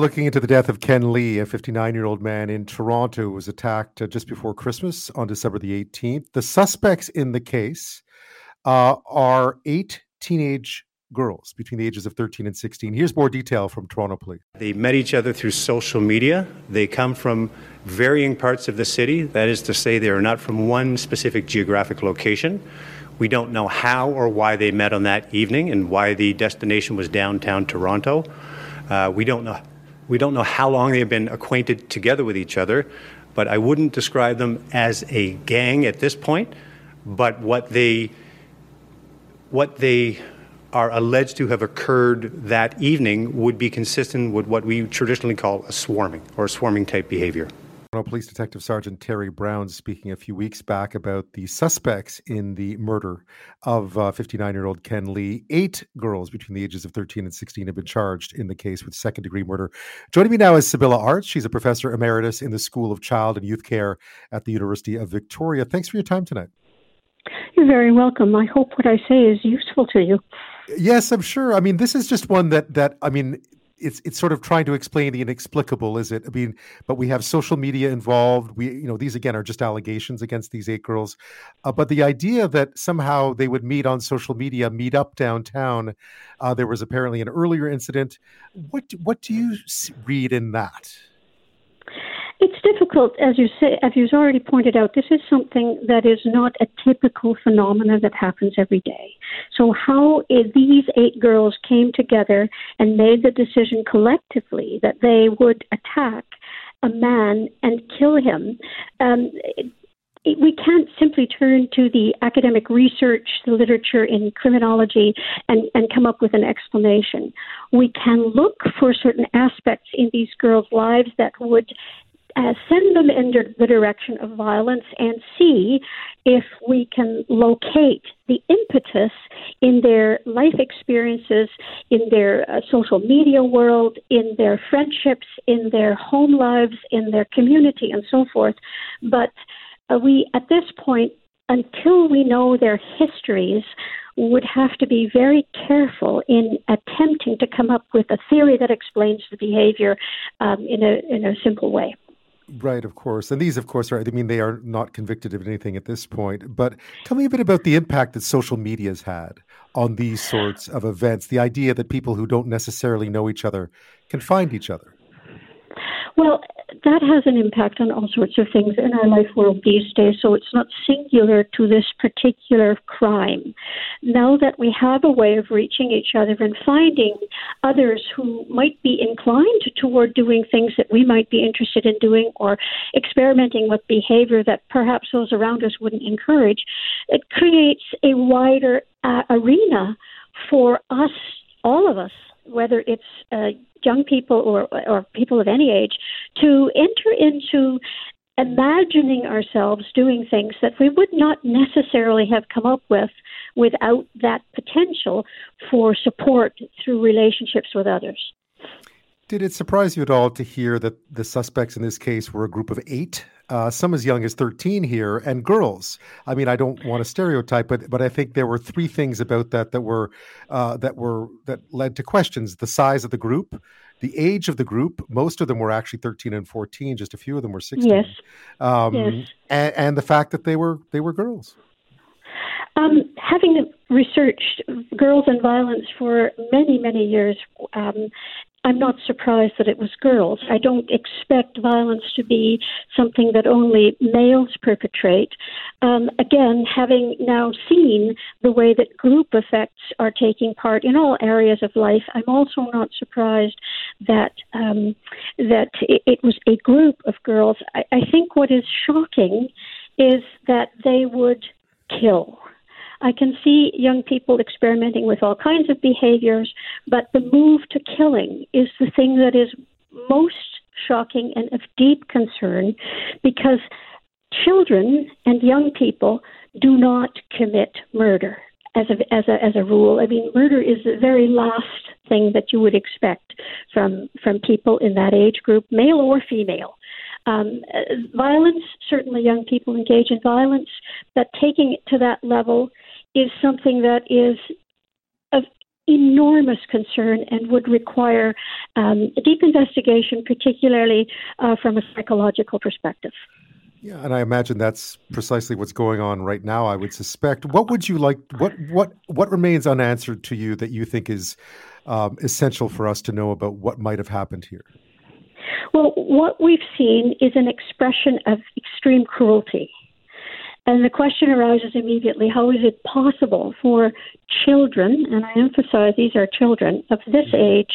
looking into the death of Ken Lee, a 59 year old man in Toronto who was attacked uh, just before Christmas on December the 18th. The suspects in the case uh, are eight teenage girls between the ages of 13 and 16. Here's more detail from Toronto Police. They met each other through social media. They come from varying parts of the city. That is to say, they are not from one specific geographic location. We don't know how or why they met on that evening and why the destination was downtown Toronto. Uh, we don't know. We don't know how long they've been acquainted together with each other, but I wouldn't describe them as a gang at this point. But what they what they are alleged to have occurred that evening would be consistent with what we traditionally call a swarming or a swarming type behavior. Police Detective Sergeant Terry Brown speaking a few weeks back about the suspects in the murder of 59 uh, year old Ken Lee. Eight girls between the ages of 13 and 16 have been charged in the case with second degree murder. Joining me now is Sibylle Artz. She's a professor emeritus in the School of Child and Youth Care at the University of Victoria. Thanks for your time tonight. You're very welcome. I hope what I say is useful to you. Yes, I'm sure. I mean, this is just one that that I mean, it's it's sort of trying to explain the inexplicable, is it? I mean, but we have social media involved. We, you know, these again are just allegations against these eight girls, uh, but the idea that somehow they would meet on social media, meet up downtown. Uh, there was apparently an earlier incident. What what do you read in that? Difficult, as you say, as you've already pointed out. This is something that is not a typical phenomenon that happens every day. So, how these eight girls came together and made the decision collectively that they would attack a man and kill him. Um, we can't simply turn to the academic research, the literature in criminology, and, and come up with an explanation. We can look for certain aspects in these girls' lives that would uh, send them in the direction of violence and see if we can locate the impetus in their life experiences, in their uh, social media world, in their friendships, in their home lives, in their community, and so forth. But uh, we, at this point, until we know their histories, would have to be very careful in attempting to come up with a theory that explains the behavior um, in a in a simple way. Right, of course. And these, of course, are, I mean, they are not convicted of anything at this point. But tell me a bit about the impact that social media has had on these sorts of events. The idea that people who don't necessarily know each other can find each other. Well, that has an impact on all sorts of things in our life world these days, so it's not singular to this particular crime. Now that we have a way of reaching each other and finding others who might be inclined toward doing things that we might be interested in doing or experimenting with behavior that perhaps those around us wouldn't encourage, it creates a wider uh, arena for us, all of us, whether it's uh, young people or, or people of any age to enter into imagining ourselves doing things that we would not necessarily have come up with without that potential for support through relationships with others. Did it surprise you at all to hear that the suspects in this case were a group of eight? Uh, some as young as 13 here, and girls. I mean, I don't want to stereotype, but but I think there were three things about that that were uh, that were that led to questions: the size of the group, the age of the group. Most of them were actually 13 and 14. Just a few of them were 16. Yes. Um, yes. And, and the fact that they were they were girls. Um, having researched girls and violence for many, many years, um, I'm not surprised that it was girls. I don't expect violence to be something that only males perpetrate. Um, again, having now seen the way that group effects are taking part in all areas of life, I'm also not surprised that um, that it, it, was a group of girls. I, I think what is shocking is that they would kill I can see young people experimenting with all kinds of behaviors, but the move to killing is the thing that is most shocking and of deep concern because children and young people do not commit murder as a, as a, as a rule. I mean, murder is the very last thing that you would expect from, from people in that age group, male or female. Um, violence, certainly young people engage in violence, but taking it to that level is something that is of enormous concern and would require um, a deep investigation, particularly uh, from a psychological perspective. Yeah, and I imagine that's precisely what's going on right now. I would suspect. What would you like? What what what remains unanswered to you that you think is um, essential for us to know about what might have happened here? Well, what we've seen is an expression of extreme cruelty. And the question arises immediately how is it possible for children, and I emphasize these are children of this age,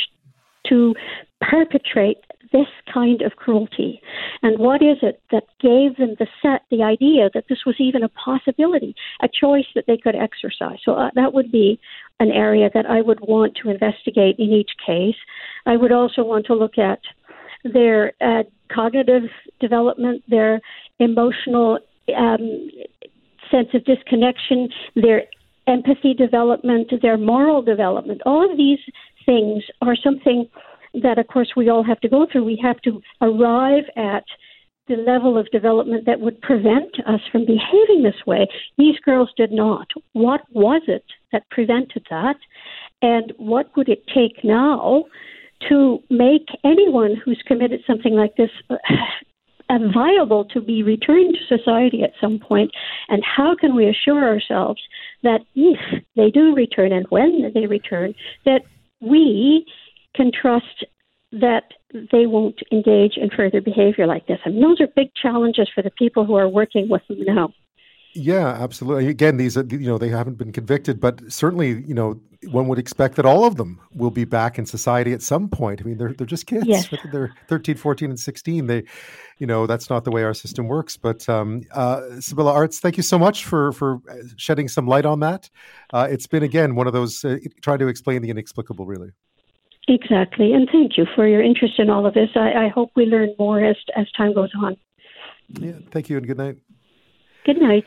to perpetrate this kind of cruelty? And what is it that gave them the set, the idea that this was even a possibility, a choice that they could exercise? So uh, that would be an area that I would want to investigate in each case. I would also want to look at their uh, cognitive development, their emotional um, sense of disconnection, their empathy development, their moral development. All of these things are something that, of course, we all have to go through. We have to arrive at the level of development that would prevent us from behaving this way. These girls did not. What was it that prevented that? And what would it take now to make anyone who's committed something like this uh, viable to be returned to society at some? And how can we assure ourselves that if they do return and when they return, that we can trust that they won't engage in further behavior like this? And those are big challenges for the people who are working with them now. Yeah, absolutely. Again, these you know, they haven't been convicted, but certainly, you know, one would expect that all of them will be back in society at some point. I mean, they're they're just kids. Yes. They're 13, 14, and 16. They, you know, that's not the way our system works. But um, uh, Sibylle Artz, thank you so much for for shedding some light on that. Uh, it's been again one of those uh, trying to explain the inexplicable, really. Exactly, and thank you for your interest in all of this. I, I hope we learn more as as time goes on. Yeah, thank you, and good night. Good night.